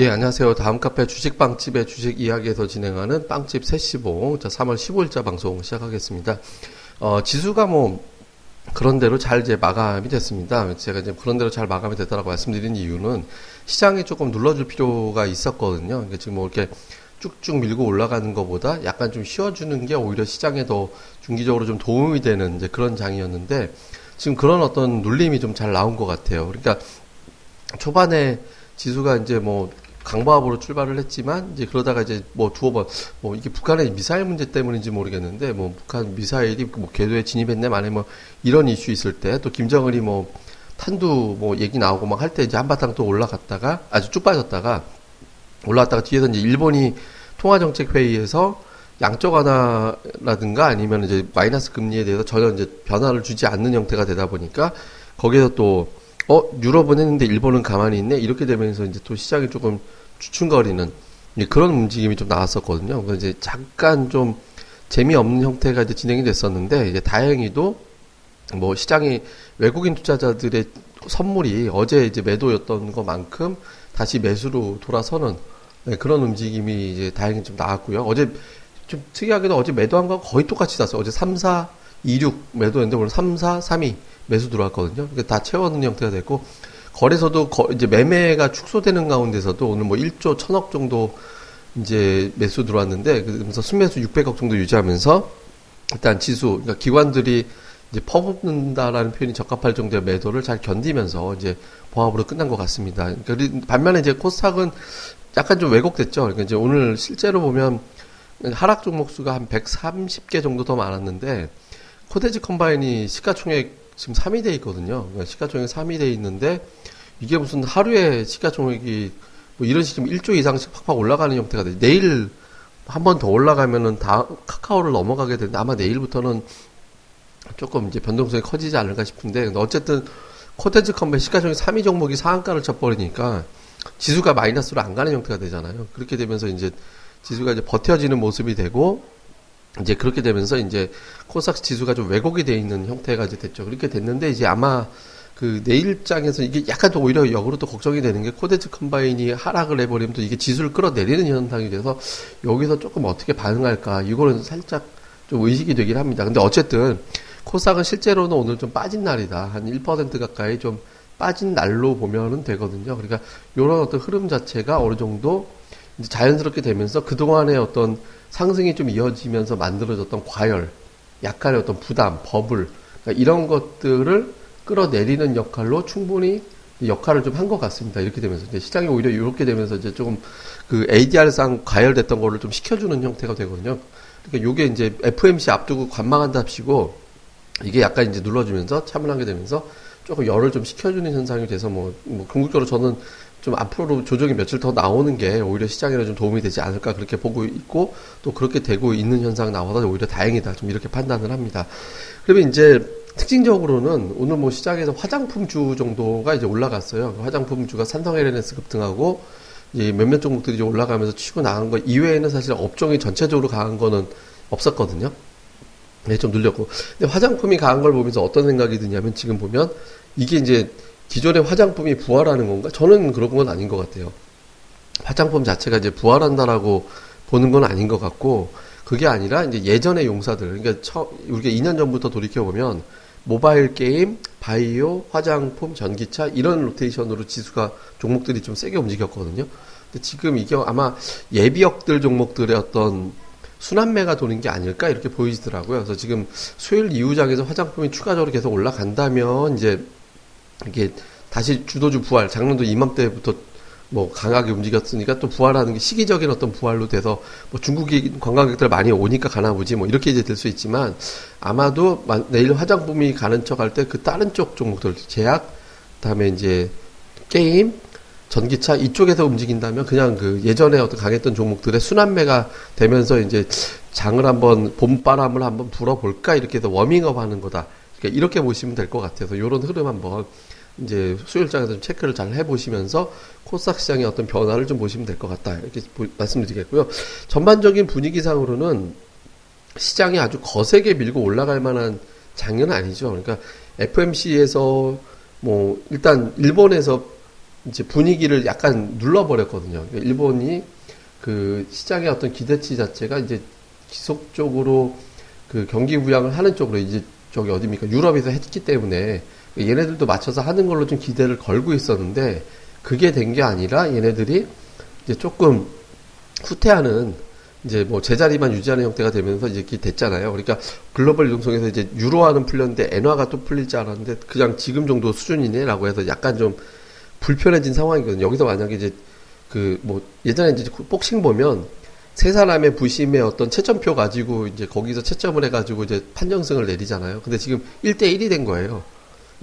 예, 안녕하세요. 다음 카페 주식빵집의 주식 이야기에서 진행하는 빵집 세시봉. 자, 3월 15일자 방송 시작하겠습니다. 어, 지수가 뭐, 그런 대로 잘 이제 마감이 됐습니다. 제가 이제 그런 대로 잘 마감이 됐다라고 말씀드린 이유는 시장이 조금 눌러줄 필요가 있었거든요. 그러니까 지금 뭐 이렇게 쭉쭉 밀고 올라가는 것보다 약간 좀 쉬어주는 게 오히려 시장에 더 중기적으로 좀 도움이 되는 이제 그런 장이었는데 지금 그런 어떤 눌림이 좀 잘 나온 것 같아요. 그러니까 초반에 지수가 이제 뭐 강보합으로 출발을 했지만 이제 그러다가 이제 뭐 두어 번 뭐 이게 북한의 미사일 문제 때문인지 모르겠는데 뭐 북한 미사일이 뭐 궤도에 진입했네 만에 뭐 이런 이슈 있을 때 또 김정은이 뭐 탄두 뭐 얘기 나오고 막 할 때 이제 한바탕 또 올라갔다가 아주 쭉 빠졌다가 올라갔다가 뒤에서 이제 일본이 통화정책 회의에서 양적 완화라든가 아니면 이제 마이너스 금리에 대해서 전혀 이제 변화를 주지 않는 형태가 되다 보니까 거기에서 또 어, 유럽은 했는데 일본은 가만히 있네? 이렇게 되면서 이제 또 시장이 조금 주춤거리는 그런 움직임이 좀 나왔었거든요. 그래서 이제 잠깐 좀 재미없는 형태가 이제 진행이 됐었는데, 이제 다행히도 뭐 시장이 외국인 투자자들의 선물이 어제 이제 매도였던 것만큼 다시 매수로 돌아서는 네, 그런 움직임이 이제 다행히 좀 나왔고요. 어제 좀 특이하게도 어제 매도한 거 거의 똑같이 났어요. 어제 3, 4, 2, 6 매도했는데 오늘 3, 4, 3, 2 매수 들어왔거든요. 그러니까 다 채워넣는 형태가 됐고 거래소도 거, 이제 매매가 축소되는 가운데서도 오늘 뭐 1조 1000억 정도 이제 매수 들어왔는데 그러면서 순매수 600억 정도 유지하면서 일단 지수 그러니까 기관들이 이제 퍼붓는다라는 표현이 적합할 정도의 매도를 잘 견디면서 이제 보합으로 끝난 것 같습니다. 그러니까 반면에 이제 코스닥은 약간 좀 왜곡됐죠. 그러니까 이제 오늘 실제로 보면 하락 종목 수가 한 130개 정도 더 많았는데 코데지 컴바인이 시가총액 지금 3위 돼 있거든요. 그러니까 시가총액 3위 돼 있는데 이게 무슨 하루에 시가총액이 뭐 이런 식으로 1조 이상씩 팍팍 올라가는 형태가 돼. 내일 한 번 더 올라가면은 다 카카오를 넘어가게 되는데 아마 내일부터는 조금 이제 변동성이 커지지 않을까 싶은데 어쨌든 코데지 컴바인 시가총액 3위 종목이 상한가를 쳐버리니까 지수가 마이너스로 안 가는 형태가 되잖아요. 그렇게 되면서 이제 지수가 이제 버텨지는 모습이 되고 이제 그렇게 되면서 이제 코스닥 지수가 좀 왜곡이 돼 있는 형태가 이제 됐죠. 그렇게 됐는데 이제 아마 그 내일장에서 이게 약간 더 오히려 역으로 또 걱정이 되는 게 코데츠 컴바인이 하락을 해버리면 또 이게 지수를 끌어내리는 현상이 돼서 여기서 조금 어떻게 반응할까 이거는 살짝 좀 의식이 되긴 합니다. 근데 어쨌든 코스닥은 실제로는 오늘 좀 빠진 날이다. 한 1% 가까이 좀 빠진 날로 보면은 되거든요. 그러니까 이런 어떤 흐름 자체가 어느 정도 자연스럽게 되면서 그동안의 어떤 상승이 좀 이어지면서 만들어졌던 과열, 약간의 어떤 부담, 버블, 그러니까 이런 것들을 끌어내리는 역할로 충분히 역할을 좀 한 것 같습니다. 이렇게 되면서 이제 시장이 오히려 이렇게 되면서 이제 조금 그 ADR상 과열됐던 거를 좀 식혀주는 형태가 되거든요. 그러니까 요게 이제 FMC 앞두고 관망한답시고 이게 약간 이제 눌러주면서 차분하게 되면서 조금 열을 좀 식혀주는 현상이 돼서 뭐, 뭐 궁극적으로 저는 좀 앞으로 조정이 며칠 더 나오는 게 오히려 시장에 좀 도움이 되지 않을까 그렇게 보고 있고 또 그렇게 되고 있는 현상 나와서 오히려 다행이다 좀 이렇게 판단을 합니다. 그러면 이제 특징적으로는 오늘 뭐 시장에서 화장품주 정도가 이제 올라갔어요. 화장품주가 산성 LNS 급등하고 이제 몇몇 종목들이 이제 올라가면서 치고 나간 거 이외에는 사실 업종이 전체적으로 강한 거는 없었거든요. 네, 좀 늘렸고. 근데 화장품이 강한 걸 보면서 어떤 생각이 드냐면 지금 보면 이게 이제 기존의 화장품이 부활하는 건가? 저는 그런 건 아닌 것 같아요. 화장품 자체가 이제 부활한다라고 보는 건 아닌 것 같고, 그게 아니라 이제 예전의 용사들, 그러니까 처, 우리가 2년 전부터 돌이켜 보면, 모바일 게임, 바이오, 화장품, 전기차, 이런 로테이션으로 지수가 종목들이 좀 세게 움직였거든요. 근데 지금 이게 아마 예비역들 종목들의 어떤 순환매가 도는 게 아닐까 이렇게 보이더라고요. 그래서 지금 수요일 이후장에서 화장품이 추가적으로 계속 올라간다면 이제 이게 다시 주도주 부활, 작년도 이맘때부터 뭐 강하게 움직였으니까 또 부활하는 게 시기적인 어떤 부활로 돼서 뭐 중국이 관광객들 많이 오니까 가나 보지 뭐 이렇게 이제 될 수 있지만 아마도 내일 화장품이 가는 척 할 때 그 다른 쪽 종목들 제약 그다음에 이제 게임 전기차 이쪽에서 움직인다면 그냥 그 예전에 어떤 강했던 종목들의 순환매가 되면서 이제 장을 한번 봄바람을 한번 불어볼까 이렇게 해서 워밍업 하는 거다. 그러니까 이렇게 보시면 될 것 같아서 이런 흐름 한번 이제 수요일장에서 좀 체크를 잘 해보시면서 코스닥 시장의 어떤 변화를 좀 보시면 될 것 같다 이렇게 말씀드리겠고요. 전반적인 분위기상으로는 시장이 아주 거세게 밀고 올라갈 만한 장면은 아니죠. 그러니까 FMC에서 뭐 일단 일본에서 이제 분위기를 약간 눌러버렸거든요. 그러니까 일본이 그 시장의 어떤 기대치 자체가 이제 지속적으로 그 경기 부양을 하는 쪽으로 이제 저기 어디입니까 유럽에서 했기 때문에 얘네들도 맞춰서 하는 걸로 좀 기대를 걸고 있었는데 그게 된 게 아니라 얘네들이 이제 조금 후퇴하는 이제 뭐 제자리만 유지하는 형태가 되면서 이렇게 됐잖아요. 그러니까 글로벌 유동성에서 이제 유로화는 풀렸는데 엔화가 또 풀릴 줄 알았는데 그냥 지금 정도 수준이네라고 해서 약간 좀 불편해진 상황이거든요. 여기서 만약에 이제 그 뭐 예전에 이제 복싱 보면 세 사람의 부심의 어떤 채점표 가지고 이제 거기서 채점을 해가지고 이제 판정승을 내리잖아요. 근데 지금 1대1이 된 거예요.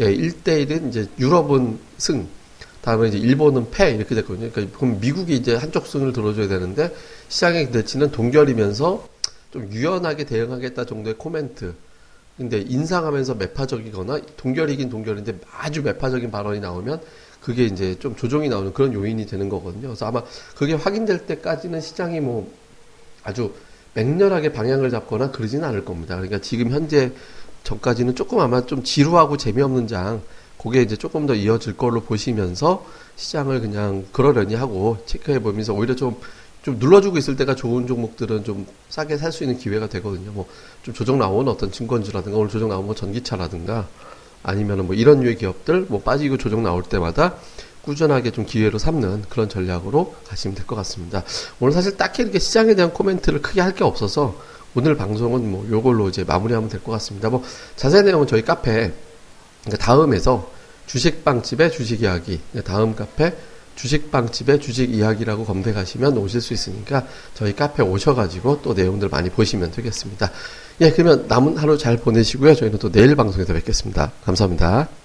예, 1대1은 이제 유럽은 승, 다음에 이제 일본은 패 이렇게 됐거든요. 그러니까 그럼 미국이 이제 한쪽 승을 들어줘야 되는데 시장의 기대치는 동결이면서 좀 유연하게 대응하겠다 정도의 코멘트. 근데 인상하면서 매파적이거나 동결이긴 동결인데 아주 매파적인 발언이 나오면 그게 이제 좀 조정이 나오는 그런 요인이 되는 거거든요. 그래서 아마 그게 확인될 때까지는 시장이 뭐 아주 맹렬하게 방향을 잡거나 그러지는 않을 겁니다. 그러니까 지금 현재 전까지는 조금 아마 좀 지루하고 재미없는 장, 그게 이제 조금 더 이어질 걸로 보시면서 시장을 그냥 그러려니 하고 체크해 보면서 오히려 좀, 좀 눌러주고 있을 때가 좋은 종목들은 좀 싸게 살 수 있는 기회가 되거든요. 뭐 좀 조정 나온 어떤 증권주라든가 오늘 조정 나온 뭐 전기차라든가 아니면은 뭐 이런 류의 기업들 뭐 빠지고 조정 나올 때마다 꾸준하게 좀 기회로 삼는 그런 전략으로 가시면 될 것 같습니다. 오늘 사실 딱히 이렇게 시장에 대한 코멘트를 크게 할 게 없어서 오늘 방송은 뭐 요걸로 이제 마무리하면 될 것 같습니다. 뭐 자세한 내용은 저희 카페 그러니까 다음에서 주식빵집의 주식 이야기 그러니까 다음 카페 주식빵집의 주식 이야기라고 검색하시면 오실 수 있으니까 저희 카페 오셔가지고 또 내용들 많이 보시면 되겠습니다. 예, 그러면 남은 하루 잘 보내시고요. 저희는 또 내일 방송에서 뵙겠습니다. 감사합니다.